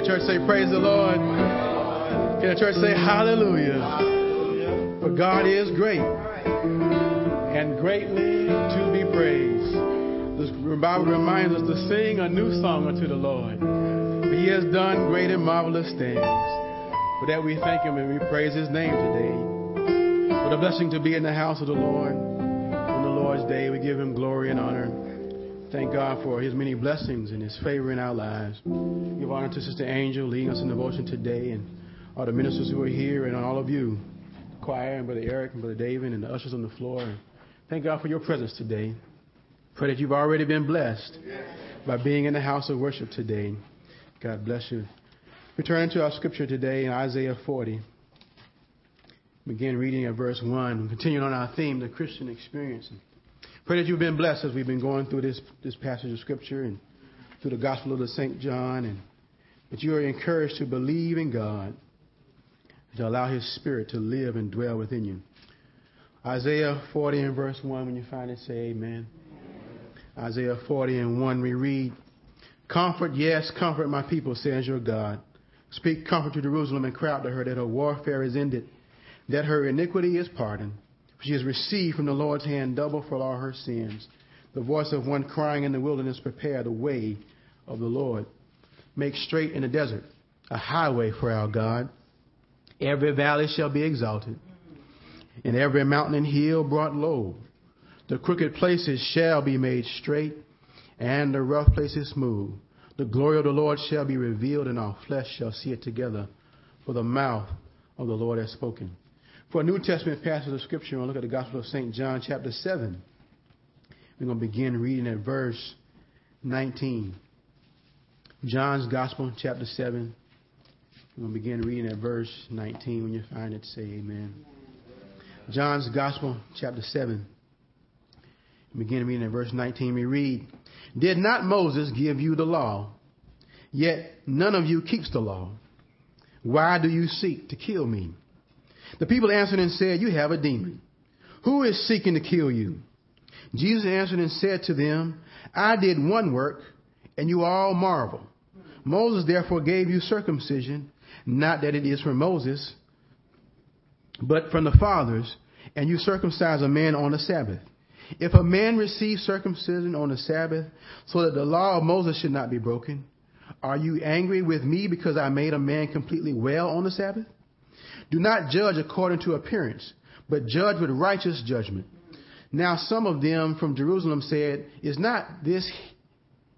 the church say, Praise the Lord? Can the church say, Hallelujah? For God is great and greatly to be praised. The Bible reminds us to sing a new song unto the Lord. For he has done great and marvelous things. For that we thank him and we praise his name today. What a blessing to be in the house of the Lord on the Lord's day. We give him glory and honor. Thank God for his many blessings and his favor in our lives. Give honor to Sister Angel leading us in devotion today and all the ministers who are here and all of you, the choir and Brother Eric and Brother David and the ushers on the floor. Thank God for your presence today. Pray that you've already been blessed by being in the house of worship today. God bless you. Returning to our scripture today in Isaiah 40. Begin reading at verse 1. Continuing on our theme, the Christian experience. Pray that you've been blessed as we've been going through this, this passage of scripture and through the Gospel of the St. John, and that you are encouraged to believe in God, and to allow His Spirit to live and dwell within you. Isaiah 40 and verse 1, when you find it, say amen. Isaiah 40 and 1, we read, Comfort, yes, comfort my people, says your God. Speak comfort to Jerusalem and cry out to her that her warfare is ended, that her iniquity is pardoned. She has received from the Lord's hand double for all her sins. The voice of one crying in the wilderness, prepare the way of the Lord. Make straight in the desert a highway for our God. Every valley shall be exalted, and every mountain and hill brought low. The crooked places shall be made straight, and the rough places smooth. The glory of the Lord shall be revealed, and our flesh shall see it together. For the mouth of the Lord has spoken. For a New Testament passage of Scripture, we'll look at the Gospel of St. John, chapter 7. We're going to begin reading at verse 19. John's Gospel, chapter 7. We're going to begin reading at verse 19. When you find it, say amen. John's Gospel, chapter 7. Begin reading at verse 19. We read, Did not Moses give you the law? Yet none of you keeps the law. Why do you seek to kill me? The people answered and said, You have a demon. Who is seeking to kill you? Jesus answered and said to them, I did one work, and you all marvel. Moses therefore gave you circumcision, not that it is from Moses, but from the fathers, and you circumcise a man on the Sabbath. If a man receives circumcision on the Sabbath, so that the law of Moses should not be broken, are you angry with me because I made a man completely well on the Sabbath? Do not judge according to appearance, but judge with righteous judgment. Now some of them from Jerusalem said, Is not this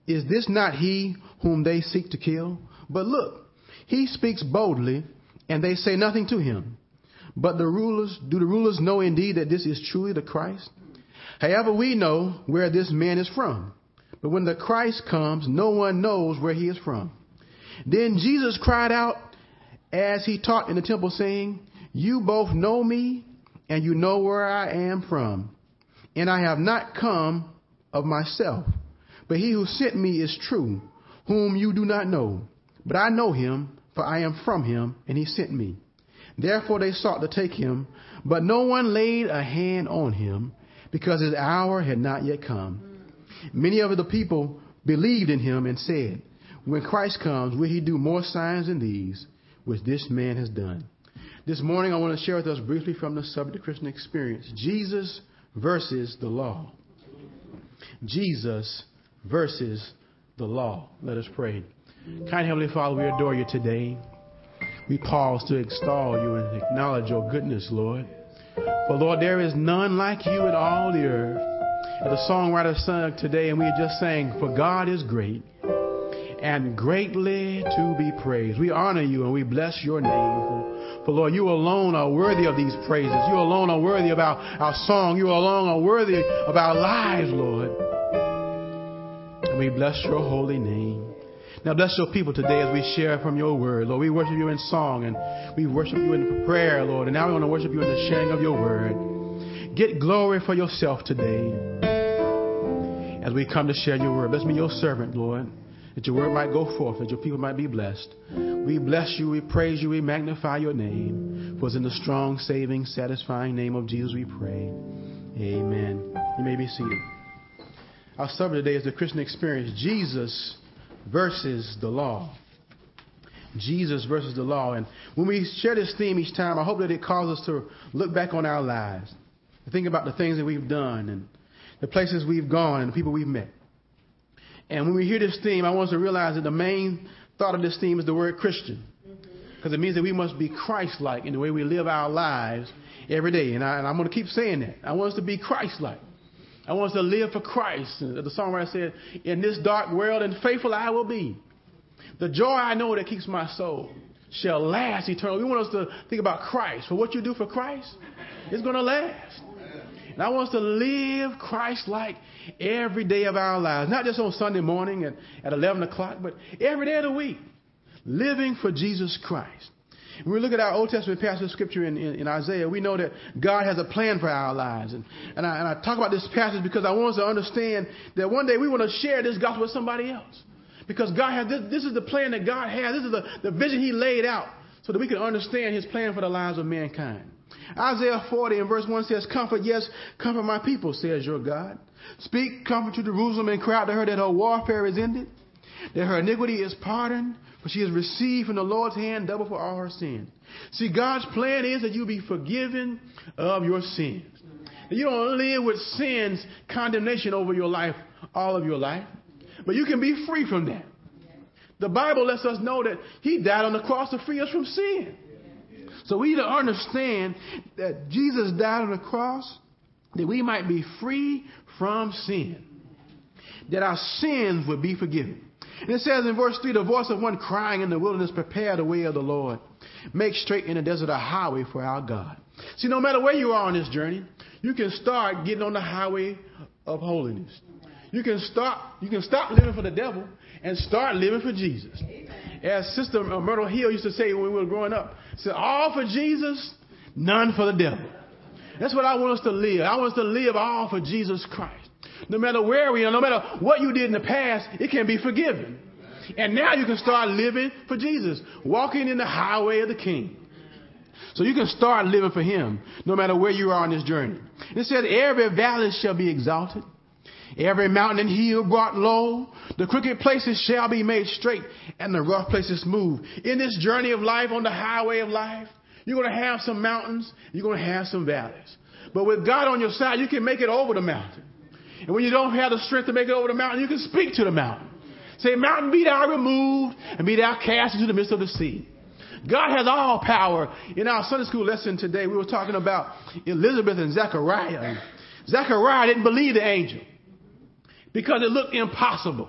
is this not he whom they seek to kill? But look, he speaks boldly, and they say nothing to him. But the rulers, do the rulers know indeed that this is truly the Christ? However, we know where this man is from. But when the Christ comes, no one knows where he is from. Then Jesus cried out as he taught in the temple, saying, You both know me, and you know where I am from. And I have not come of myself, but he who sent me is true, whom you do not know. But I know him, for I am from him, and he sent me. Therefore they sought to take him, but no one laid a hand on him, because his hour had not yet come. Many of the people believed in him and said, When Christ comes, will he do more signs than these, which this man has done? This morning, I want to share with us briefly from the subject of Christian experience Jesus versus the law. Jesus versus the law. Let us pray. Kind Heavenly Father, we adore you today. We pause to extol you and acknowledge your goodness, Lord. For Lord, there is none like you in all the earth. The songwriter sung today, and we are just saying, For God is great and greatly to be praised. We honor you and we bless your name. For, Lord, you alone are worthy of these praises. You alone are worthy of our, our song. You alone are worthy of our lives, Lord. And we bless your holy name. Now bless your people today as we share from your word. Lord, we worship you in song and we worship you in prayer, Lord. And now we want to worship you in the sharing of your word. Get glory for yourself today as we come to share your word. Bless me, your servant, Lord, that your word might go forth, that your people might be blessed. We bless you, we praise you, we magnify your name. For it's in the strong, saving, satisfying name of Jesus we pray. Amen. You may be seated. Our subject today is the Christian experience Jesus versus the law. Jesus versus the law. And when we share this theme each time, I hope that it causes us to look back on our lives, to think about the things that we've done and the places we've gone and the people we've met. And when we hear this theme, I want us to realize that the main thought of this theme is the word Christian. Mm-hmm. Because it means that we must be Christ like in the way we live our lives every day. And, I, am going to keep saying that. I want us to be Christ like. I want us to live for Christ. The songwriter said, In this dark world and faithful I will be. The joy I know that keeps my soul shall last eternally. We want us to think about Christ. For what you do for Christ, it's going to last. And I want us to live Christ like every day of our lives, not just on Sunday morning at, at 11 o'clock, but every day of the week, living for Jesus Christ. When we look at our Old Testament passage of Scripture in, in, in, Isaiah, we know that God has a plan for our lives. And, and, I, and I talk about this passage because I want us to understand that one day we want to share this gospel with somebody else. Because God has this, this is the plan that God has. This is the, the vision He laid out so that we can understand His plan for the lives of mankind. Isaiah 40 and verse 1 says, Comfort, yes, comfort my people, says your God. Speak comfort to Jerusalem and cry out to her that her warfare is ended, that her iniquity is pardoned, for she has received from the Lord's hand double for all her sins. See, God's plan is that you be forgiven of your sins. That you don't live with sin's condemnation over your life all of your life, but you can be free from that. The Bible lets us know that He died on the cross to free us from sin. So we need to understand that Jesus died on the cross that we might be free from sin, that our sins would be forgiven. And it says in verse 3 the voice of one crying in the wilderness, prepare the way of the Lord. Make straight in the desert a highway for our God. See, no matter where you are on this journey, you can start getting on the highway of holiness. You can start, you can stop living for the devil and start living for Jesus. As Sister Myrtle Hill used to say when we were growing up, said, all for Jesus, none for the devil. That's what I want us to live. I want us to live all for Jesus Christ. No matter where we are, no matter what you did in the past, it can be forgiven. And now you can start living for Jesus, walking in the highway of the King. So you can start living for Him no matter where you are on this journey. It said, Every valley shall be exalted, every mountain and hill brought low. The crooked places shall be made straight, and the rough places smooth. In this journey of life, on the highway of life, you're going to have some mountains, you're going to have some valleys. But with God on your side, you can make it over the mountain. And when you don't have the strength to make it over the mountain, you can speak to the mountain. Say, Mountain, be thou removed and be thou cast into the midst of the sea. God has all power. In our Sunday school lesson today, we were talking about Elizabeth and Zechariah. Zechariah didn't believe the angel because it looked impossible.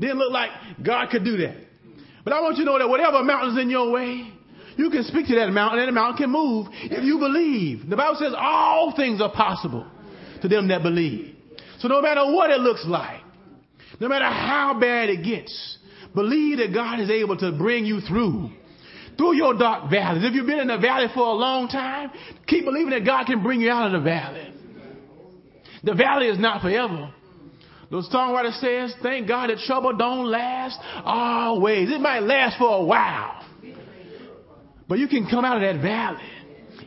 Didn't look like God could do that. But I want you to know that whatever mountain's in your way, you can speak to that mountain and the mountain can move if you believe. The Bible says all things are possible to them that believe. So no matter what it looks like, no matter how bad it gets, believe that God is able to bring you through. Through your dark valleys. If you've been in the valley for a long time, keep believing that God can bring you out of the valley. The valley is not forever. The songwriter says, thank God that trouble don't last always. It might last for a while. But you can come out of that valley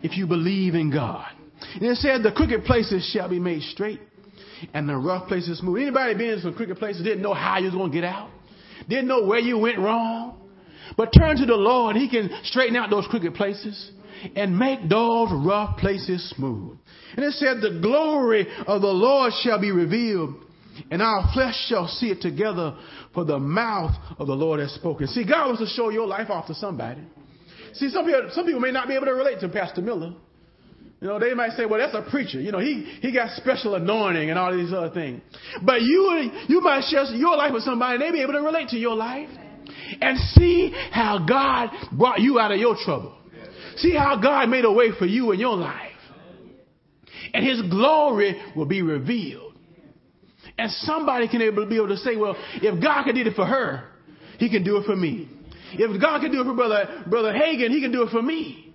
if you believe in God. And it said, the crooked places shall be made straight and the rough places smooth. Anybody been in some crooked places didn't know how you was going to get out? Didn't know where you went wrong? But turn to the Lord. He can straighten out those crooked places and make those rough places smooth. And it said, the glory of the Lord shall be revealed and our flesh shall see it together for the mouth of the Lord has spoken. See, God wants to show your life off to somebody. See, some people, some people may not be able to relate to Pastor Miller. You know, they might say, well, that's a preacher. You know, he, he got special anointing and all these other things. But you, you might share your life with somebody and they be able to relate to your life and see how God brought you out of your trouble. See how God made a way for you in your life. And his glory will be revealed. And somebody can able, be able to say, well, if God can do it for her, he can do it for me. If God can do it for Brother, Brother Hagin, he can do it for me.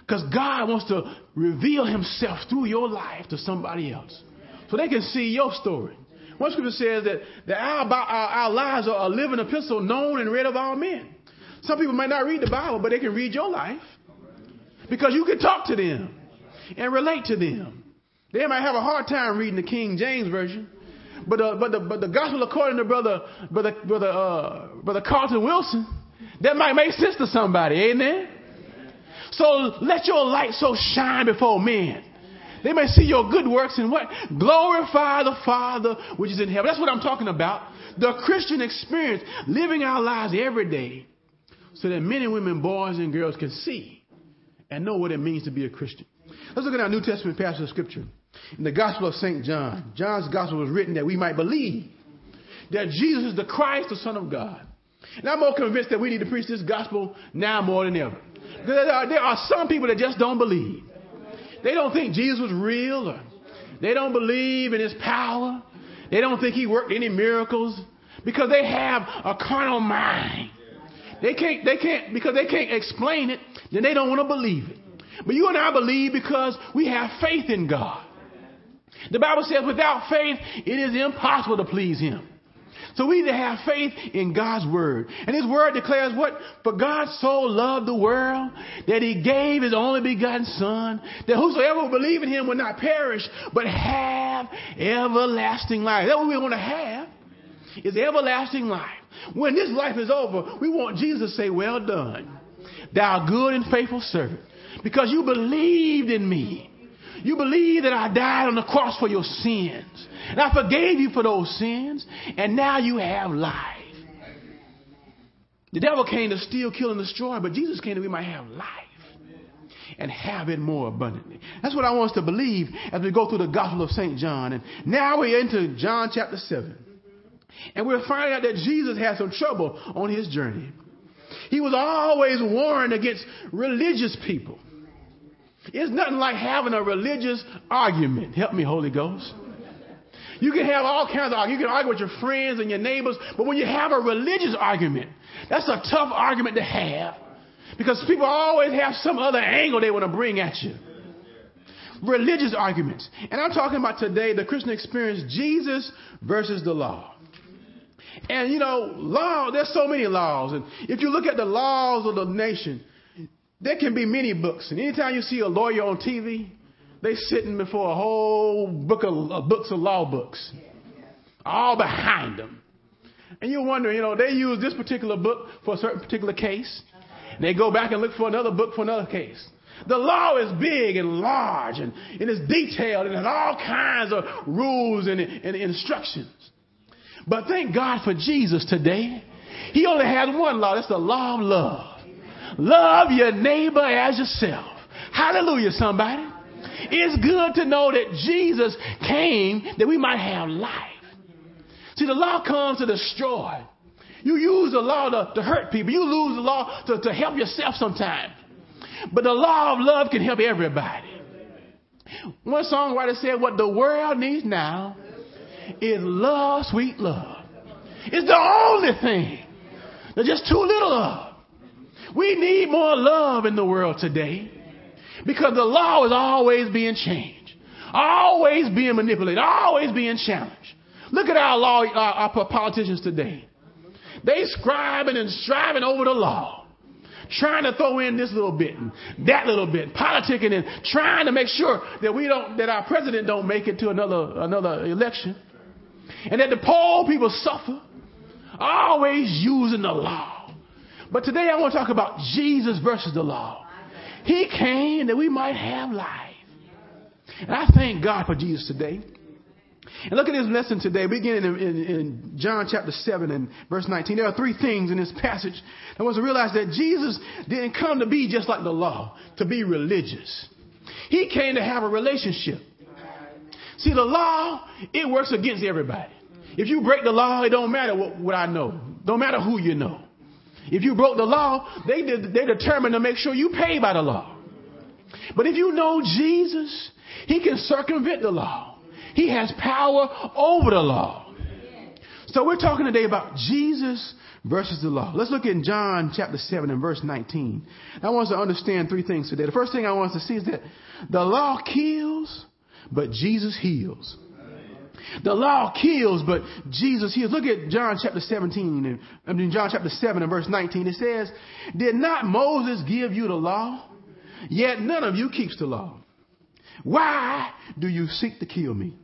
Because God wants to reveal himself through your life to somebody else. So they can see your story. One scripture says that, that our, our, our lives are a living epistle known and read of all men. Some people might not read the Bible, but they can read your life. Because you can talk to them and relate to them. They might have a hard time reading the King James Version. But, uh, but, the, but the gospel according to brother, brother, brother, uh, brother Carlton Wilson, That might make sense to somebody, amen? So let your light so shine before men. They may see your good works and what? Glorify the Father which is in heaven. That's what I'm talking about. The Christian experience, living our lives every day so that men and women, boys and girls can see and know what it means to be a Christian. Let's look at our New Testament passage of Scripture. In the Gospel of St. John, John's Gospel was written that we might believe that Jesus is the Christ, the Son of God. And I'm more convinced that we need to preach this gospel now more than ever. There are, there are some people that just don't believe. They don't think Jesus was real, or they don't believe in his power. They don't think he worked any miracles because they have a carnal mind. They can't, they can't, because they can't explain it, then they don't want to believe it. But you and I believe because we have faith in God. The Bible says without faith, it is impossible to please him. So we need to have faith in God's word. And his word declares what? For God so loved the world that he gave his only begotten son, that whosoever will believe in him will not perish, but have everlasting life. That's what we want to have, is everlasting life. When this life is over, we want Jesus to say, well done, thou good and faithful servant, because you believed in me. You believe that I died on the cross for your sins. And I forgave you for those sins. And now you have life. The devil came to steal, kill, and destroy, but Jesus came that we might have life and have it more abundantly. That's what I want us to believe as we go through the Gospel of St. John. And now we're into John chapter 7. And we're finding out that Jesus had some trouble on his journey. He was always warned against religious people. It's nothing like having a religious argument. Help me, Holy Ghost. You can have all kinds of arguments. You can argue with your friends and your neighbors, but when you have a religious argument, that's a tough argument to have because people always have some other angle they want to bring at you. Religious arguments. And I'm talking about today the Christian experience, Jesus versus the law. And you know, law, there's so many laws. And if you look at the laws of the nation, there can be many books. And anytime you see a lawyer on TV, they're sitting before a whole book of uh, books of law books, all behind them. And you're wondering, you know, they use this particular book for a certain particular case. And they go back and look for another book for another case. The law is big and large and, and it's detailed and has all kinds of rules and, and instructions. But thank God for Jesus today. He only has one law. That's the law of love. Love your neighbor as yourself. Hallelujah, somebody. It's good to know that Jesus came that we might have life. See, the law comes to destroy. You use the law to, to hurt people. You lose the law to, to help yourself sometimes. But the law of love can help everybody. One songwriter said, What the world needs now is love, sweet love. It's the only thing. There's just too little of. We need more love in the world today because the law is always being changed, always being manipulated, always being challenged. Look at our law, uh, our, our politicians today. They scribing and striving over the law, trying to throw in this little bit and that little bit, politicking and trying to make sure that we don't, that our president don't make it to another another election, and that the poor people suffer, always using the law. But today I want to talk about Jesus versus the law. He came that we might have life. And I thank God for Jesus today. And look at this lesson today, beginning in, in, in, John chapter 7 and verse 19. There are three things in this passage. I want to realize that Jesus didn't come to be just like the law, to be religious. He came to have a relationship. See, the law, it works against everybody. If you break the law, it don't matter what, what I know. Don't matter who you know. If you broke the law, they did, they determined to make sure you pay by the law. But if you know Jesus, he can circumvent the law. He has power over the law. So we're talking today about Jesus versus the law. Let's look in John chapter 7 and verse 19. I want us to understand three things today. The first thing I want us to see is that the law kills, but Jesus heals. The law kills, but Jesus heals. Look at John chapter 17, and I mean John chapter 7 and verse 19. It says, Did not Moses give you the law? Yet none of you keeps the law. Why do you seek to kill me?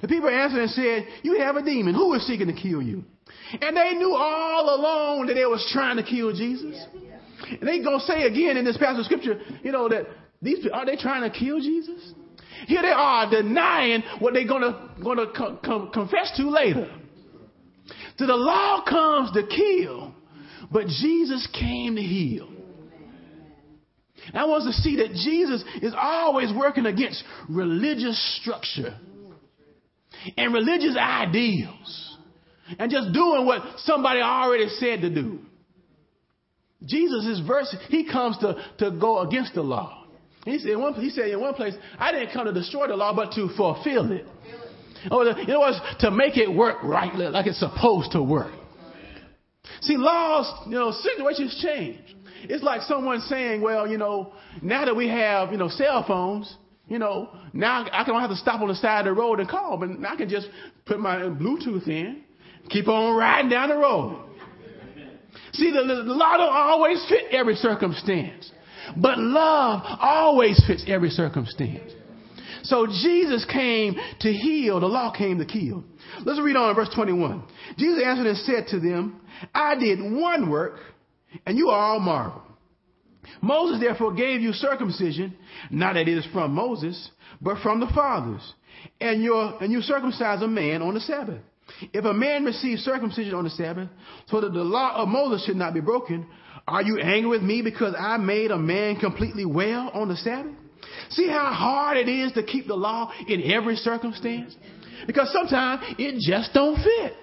The people answered and said, You have a demon. Who is seeking to kill you? And they knew all along that they was trying to kill Jesus. And they gonna say again in this passage of scripture, you know, that these are they trying to kill Jesus? Here they are denying what they're gonna gonna com- com- confess to later. So the law comes to kill, but Jesus came to heal. And I want us to see that Jesus is always working against religious structure and religious ideals and just doing what somebody already said to do. Jesus' is verse, he comes to, to go against the law. He said, one, he said in one place, I didn't come to destroy the law, but to fulfill it. Or, in other words, to make it work right, like it's supposed to work. See, laws, you know, situations change. It's like someone saying, well, you know, now that we have, you know, cell phones, you know, now I don't have to stop on the side of the road and call, but I can just put my Bluetooth in, keep on riding down the road. See, the, the law don't always fit every circumstance, but love always fits every circumstance. So Jesus came to heal, the law came to kill. Let's read on in verse 21. Jesus answered and said to them, I did one work, and you all marvel. Moses therefore gave you circumcision, not that it is from Moses, but from the fathers. And, and you circumcise a man on the Sabbath. If a man receives circumcision on the Sabbath, so that the law of Moses should not be broken, are you angry with me because I made a man completely well on the Sabbath? See how hard it is to keep the law in every circumstance? Because sometimes it just don't fit.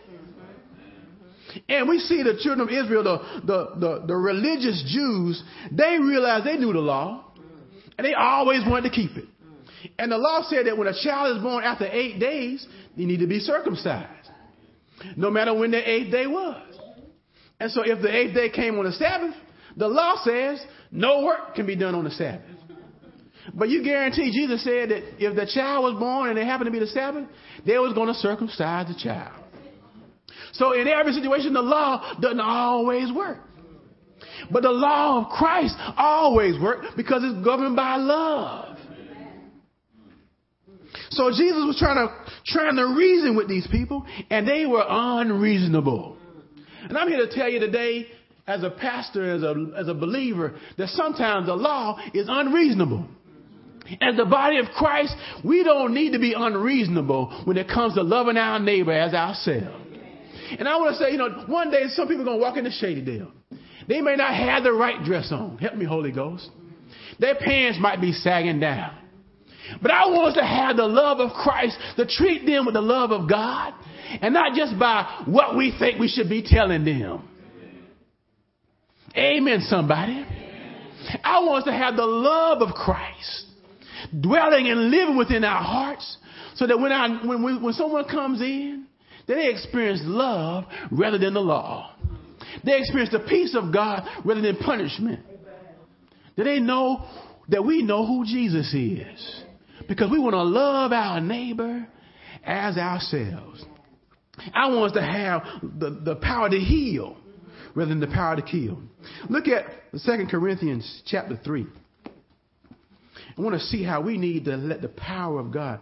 And we see the children of Israel, the, the, the, the religious Jews, they realized they knew the law and they always wanted to keep it. And the law said that when a child is born after eight days, they need to be circumcised. No matter when the eighth day was. And so if the eighth day came on the Sabbath, the law says no work can be done on the Sabbath. But you guarantee Jesus said that if the child was born and it happened to be the Sabbath, they was going to circumcise the child. So in every situation, the law doesn't always work. But the law of Christ always works because it's governed by love. So Jesus was trying to trying to reason with these people, and they were unreasonable. And I'm here to tell you today, as a pastor, as a as a believer, that sometimes the law is unreasonable. As the body of Christ, we don't need to be unreasonable when it comes to loving our neighbor as ourselves. And I want to say, you know, one day some people are going to walk into Shadydale. They may not have the right dress on. Help me, Holy Ghost. Their pants might be sagging down. But I want us to have the love of Christ, to treat them with the love of God, and not just by what we think we should be telling them. Amen, somebody. I want us to have the love of Christ dwelling and living within our hearts so that when, I, when, when someone comes in, they experience love rather than the law. They experience the peace of God rather than punishment. That they know that we know who Jesus is. Because we want to love our neighbor as ourselves. I want us to have the, the power to heal rather than the power to kill. Look at 2 Corinthians chapter 3. I want to see how we need to let the power of God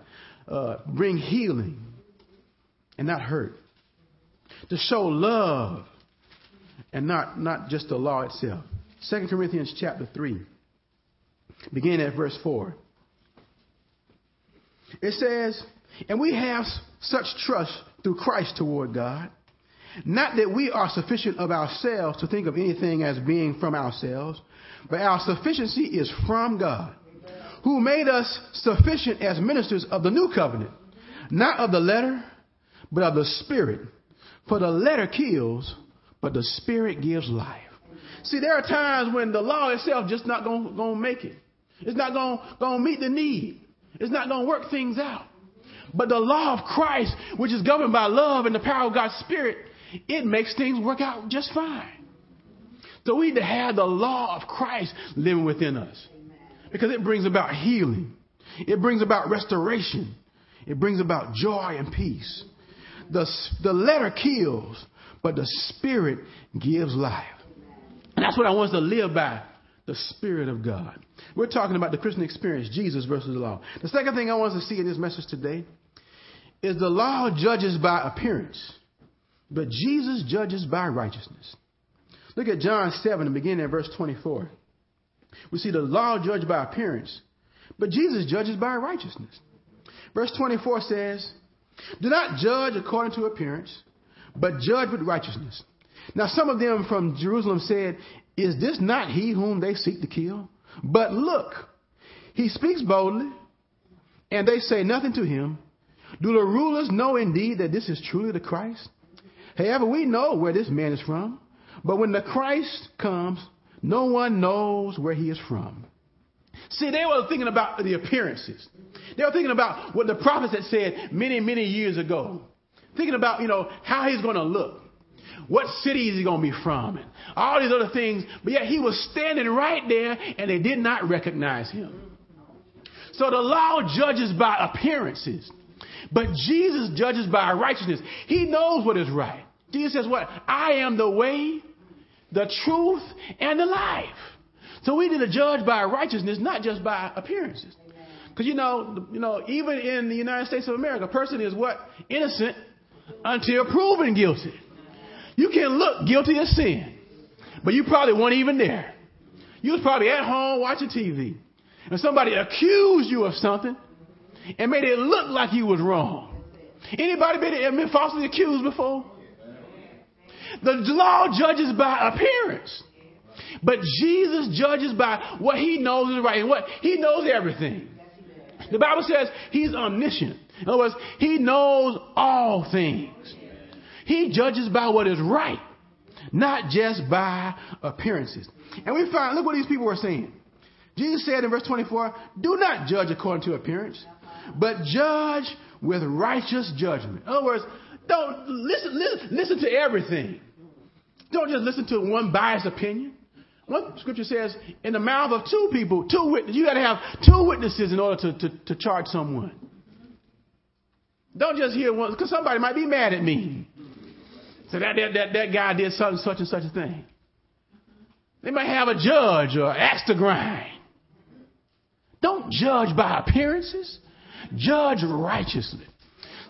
uh, bring healing and not hurt. To show love and not, not just the law itself. 2 Corinthians chapter 3, beginning at verse 4. It says, And we have such trust through Christ toward God. Not that we are sufficient of ourselves to think of anything as being from ourselves, but our sufficiency is from God, who made us sufficient as ministers of the new covenant, not of the letter, but of the Spirit. For the letter kills, but the Spirit gives life. See, there are times when the law itself just not to gonna make it. It's not gonna, to meet the need. It's not to work things out. But the law of Christ, which is governed by love and the power of God's Spirit, it makes things work out just fine. So we need to have the law of Christ living within us because it brings about healing. It brings about restoration. It brings about joy and peace. The, the letter kills, but the Spirit gives life. And that's what I want us to live by the Spirit of God. We're talking about the Christian experience, Jesus versus the law. The second thing I want us to see in this message today is the law judges by appearance, but Jesus judges by righteousness. Look at John 7 and begin at verse 24. We see the law judged by appearance, but Jesus judges by righteousness. Verse 24 says, Do not judge according to appearance, but judge with righteousness. Now, some of them from Jerusalem said, Is this not he whom they seek to kill? But look, he speaks boldly, and they say nothing to him. Do the rulers know indeed that this is truly the Christ? However, we know where this man is from, but when the Christ comes, no one knows where he is from. See, they were thinking about the appearances. They were thinking about what the prophets had said many, many years ago. Thinking about, you know, how he's going to look. What city is he going to be from? And all these other things. But yet he was standing right there and they did not recognize him. So the law judges by appearances. But Jesus judges by righteousness. He knows what is right. Jesus says, What? I am the way, the truth, and the life. So we need to judge by righteousness, not just by appearances. Because you know, you know, even in the United States of America, a person is what? Innocent until proven guilty. You can look guilty of sin, but you probably weren't even there. You was probably at home watching TV, and somebody accused you of something and made it look like you was wrong. Anybody been, been falsely accused before? The law judges by appearance. But Jesus judges by what he knows is right. And what he knows everything. The Bible says he's omniscient. In other words, he knows all things. He judges by what is right, not just by appearances. And we find, look what these people were saying. Jesus said in verse 24, do not judge according to appearance, but judge with righteous judgment. In other words, don't listen, listen, listen to everything. Don't just listen to one biased opinion. One scripture says, in the mouth of two people, two witnesses, you got to have two witnesses in order to, to, to charge someone. Don't just hear one, because somebody might be mad at me. So that, that, that, that guy did such and such and such a thing. They might have a judge or axe to grind. Don't judge by appearances. Judge righteously.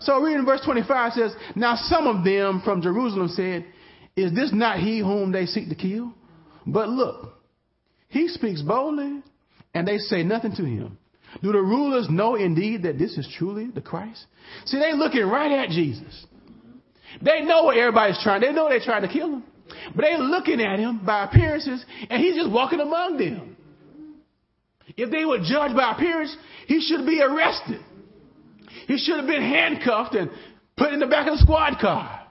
So reading verse 25 says, Now some of them from Jerusalem said, Is this not he whom they seek to kill? But look, he speaks boldly, and they say nothing to him. Do the rulers know indeed that this is truly the Christ? See, they looking right at Jesus. They know what everybody's trying. They know they're trying to kill him. But they're looking at him by appearances, and he's just walking among them. If they were judged by appearance, he should be arrested. He should have been handcuffed and put in the back of the squad car.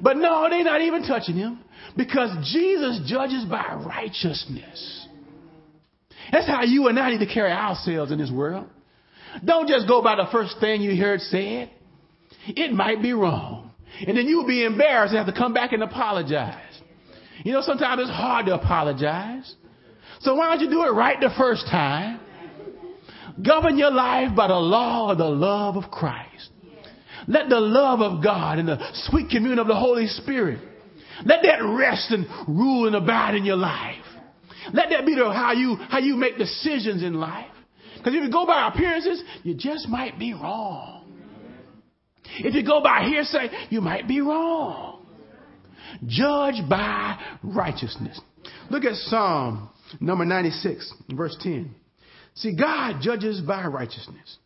But no, they're not even touching him because Jesus judges by righteousness. That's how you and I need to carry ourselves in this world. Don't just go by the first thing you heard said. It might be wrong. And then you'll be embarrassed and have to come back and apologize. You know, sometimes it's hard to apologize. So why don't you do it right the first time? Govern your life by the law of the love of Christ. Let the love of God and the sweet communion of the Holy Spirit, let that rest and rule and abide in your life. Let that be the, how you how you make decisions in life. Because if you go by appearances, you just might be wrong. If you go by hearsay, you might be wrong. Judge by righteousness. Look at Psalm number 96, verse 10. See, God judges by righteousness.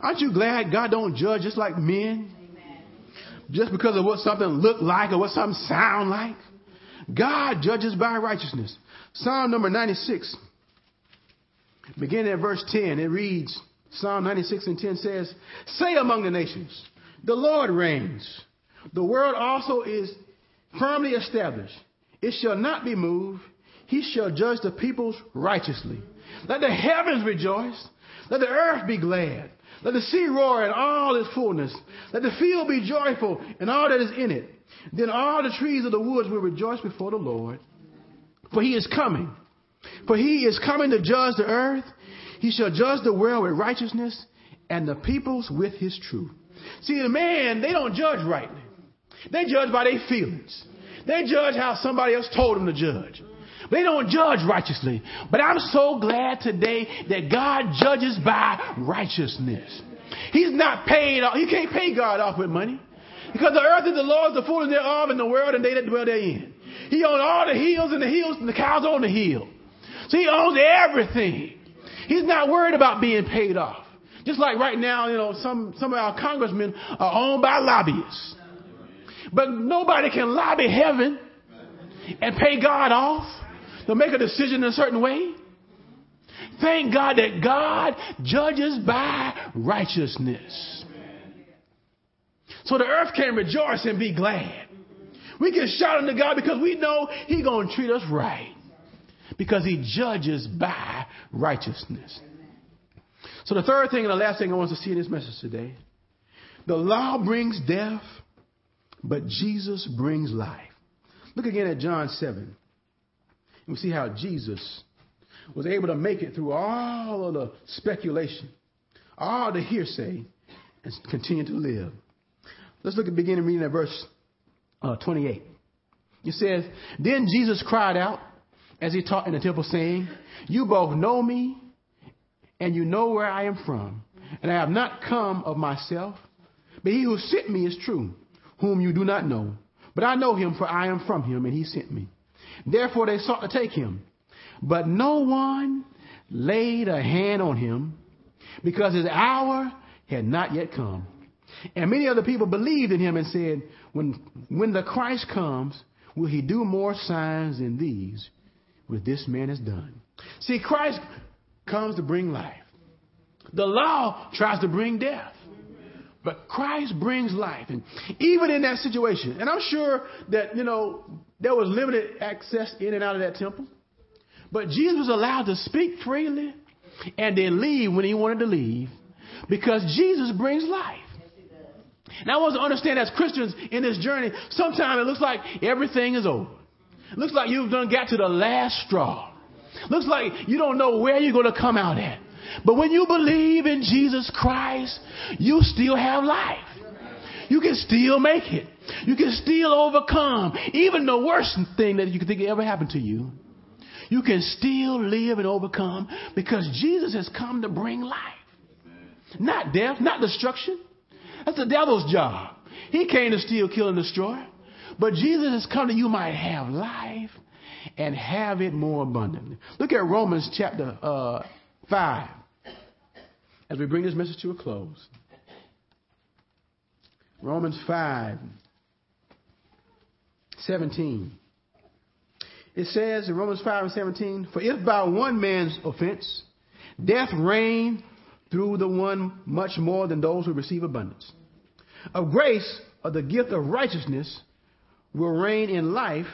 Aren't you glad God don't judge just like men? Just because of what something look like or what something sound like? God judges by righteousness. Psalm number 96, beginning at verse 10, it reads, Psalm 96 and 10 says, Say among the nations, the Lord reigns. The world also is firmly established. It shall not be moved. He shall judge the peoples righteously. Let the heavens rejoice. Let the earth be glad. Let the sea roar in all its fullness. Let the field be joyful and all that is in it. Then all the trees of the woods will rejoice before the Lord. For he is coming. For he is coming to judge the earth. He shall judge the world with righteousness and the peoples with his truth. See, the man, they don't judge rightly. They judge by their feelings. They judge how somebody else told them to judge. They don't judge righteously. But I'm so glad today that God judges by righteousness. He's not paid off. He can't pay God off with money. Because the earth is the Lord's, the fullness thereof, and the world, and they that dwell therein. He owns all the hills and the hills and the cows on the hill. So he owns everything. He's not worried about being paid off. Just like right now, you know, some, some of our congressmen are owned by lobbyists. But nobody can lobby heaven and pay God off to make a decision in a certain way. Thank God that God judges by righteousness. So the earth can rejoice and be glad. We can shout unto God because we know He's going to treat us right. Because He judges by righteousness. So the third thing and the last thing I want to see in this message today the law brings death, but Jesus brings life. Look again at John 7. And We see how Jesus was able to make it through all of the speculation, all the hearsay, and continue to live. Let's look at beginning reading at verse uh, 28. It says, Then Jesus cried out as he taught in the temple, saying, You both know me, and you know where I am from, and I have not come of myself, but he who sent me is true, whom you do not know. But I know him, for I am from him, and he sent me. Therefore they sought to take him, but no one laid a hand on him, because his hour had not yet come. And many other people believed in him and said, when, when the Christ comes, will he do more signs than these which this man has done? See, Christ comes to bring life. The law tries to bring death. But Christ brings life. And even in that situation, and I'm sure that, you know, there was limited access in and out of that temple. But Jesus was allowed to speak freely and then leave when he wanted to leave because Jesus brings life. Now, I want to understand as Christians in this journey, sometimes it looks like everything is over. It looks like you've done got to the last straw. Looks like you don't know where you're going to come out at. But when you believe in Jesus Christ, you still have life. You can still make it. You can still overcome even the worst thing that you could think ever happened to you. You can still live and overcome because Jesus has come to bring life. Not death, not destruction. That's the devil's job. He came to steal, kill, and destroy. But Jesus has come that you might have life and have it more abundantly. Look at Romans chapter uh, 5 as we bring this message to a close. Romans 5 17. It says in Romans 5 and 17, For if by one man's offense death reigned through the one much more than those who receive abundance. Of grace, or the gift of righteousness, will reign in life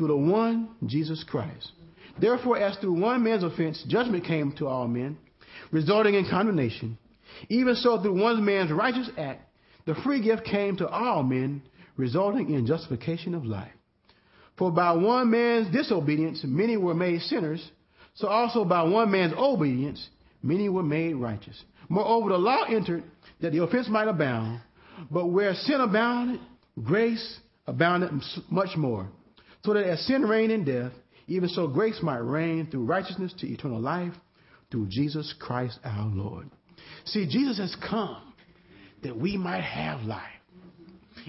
through the one, Jesus Christ. Therefore, as through one man's offense, judgment came to all men, resulting in condemnation, even so through one man's righteous act, the free gift came to all men, resulting in justification of life. For by one man's disobedience, many were made sinners, so also by one man's obedience, many were made righteous. Moreover, the law entered that the offense might abound, but where sin abounded, grace abounded much more. So that as sin reigned in death, even so grace might reign through righteousness to eternal life through Jesus Christ our Lord. See, Jesus has come that we might have life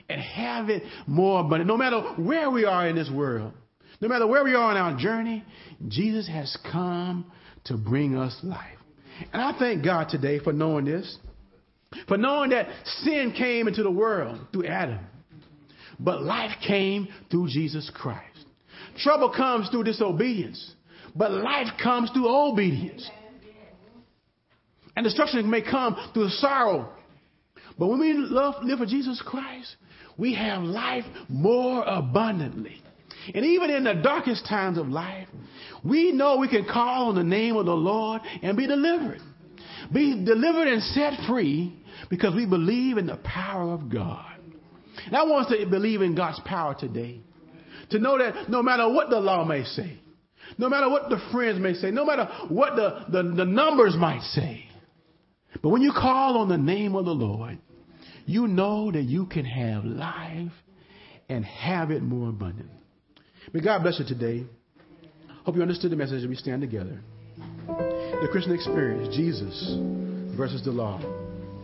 and have it more abundant. No matter where we are in this world, no matter where we are on our journey, Jesus has come to bring us life. And I thank God today for knowing this, for knowing that sin came into the world through Adam, but life came through Jesus Christ. Trouble comes through disobedience, but life comes through obedience. And destruction may come through sorrow. But when we love, live for Jesus Christ, we have life more abundantly. And even in the darkest times of life, we know we can call on the name of the Lord and be delivered. Be delivered and set free because we believe in the power of God. And I want us to believe in God's power today. To know that no matter what the law may say, no matter what the friends may say, no matter what the, the, the numbers might say, but when you call on the name of the Lord, you know that you can have life and have it more abundantly. May God bless you today. Hope you understood the message as we stand together. The Christian experience, Jesus versus the law.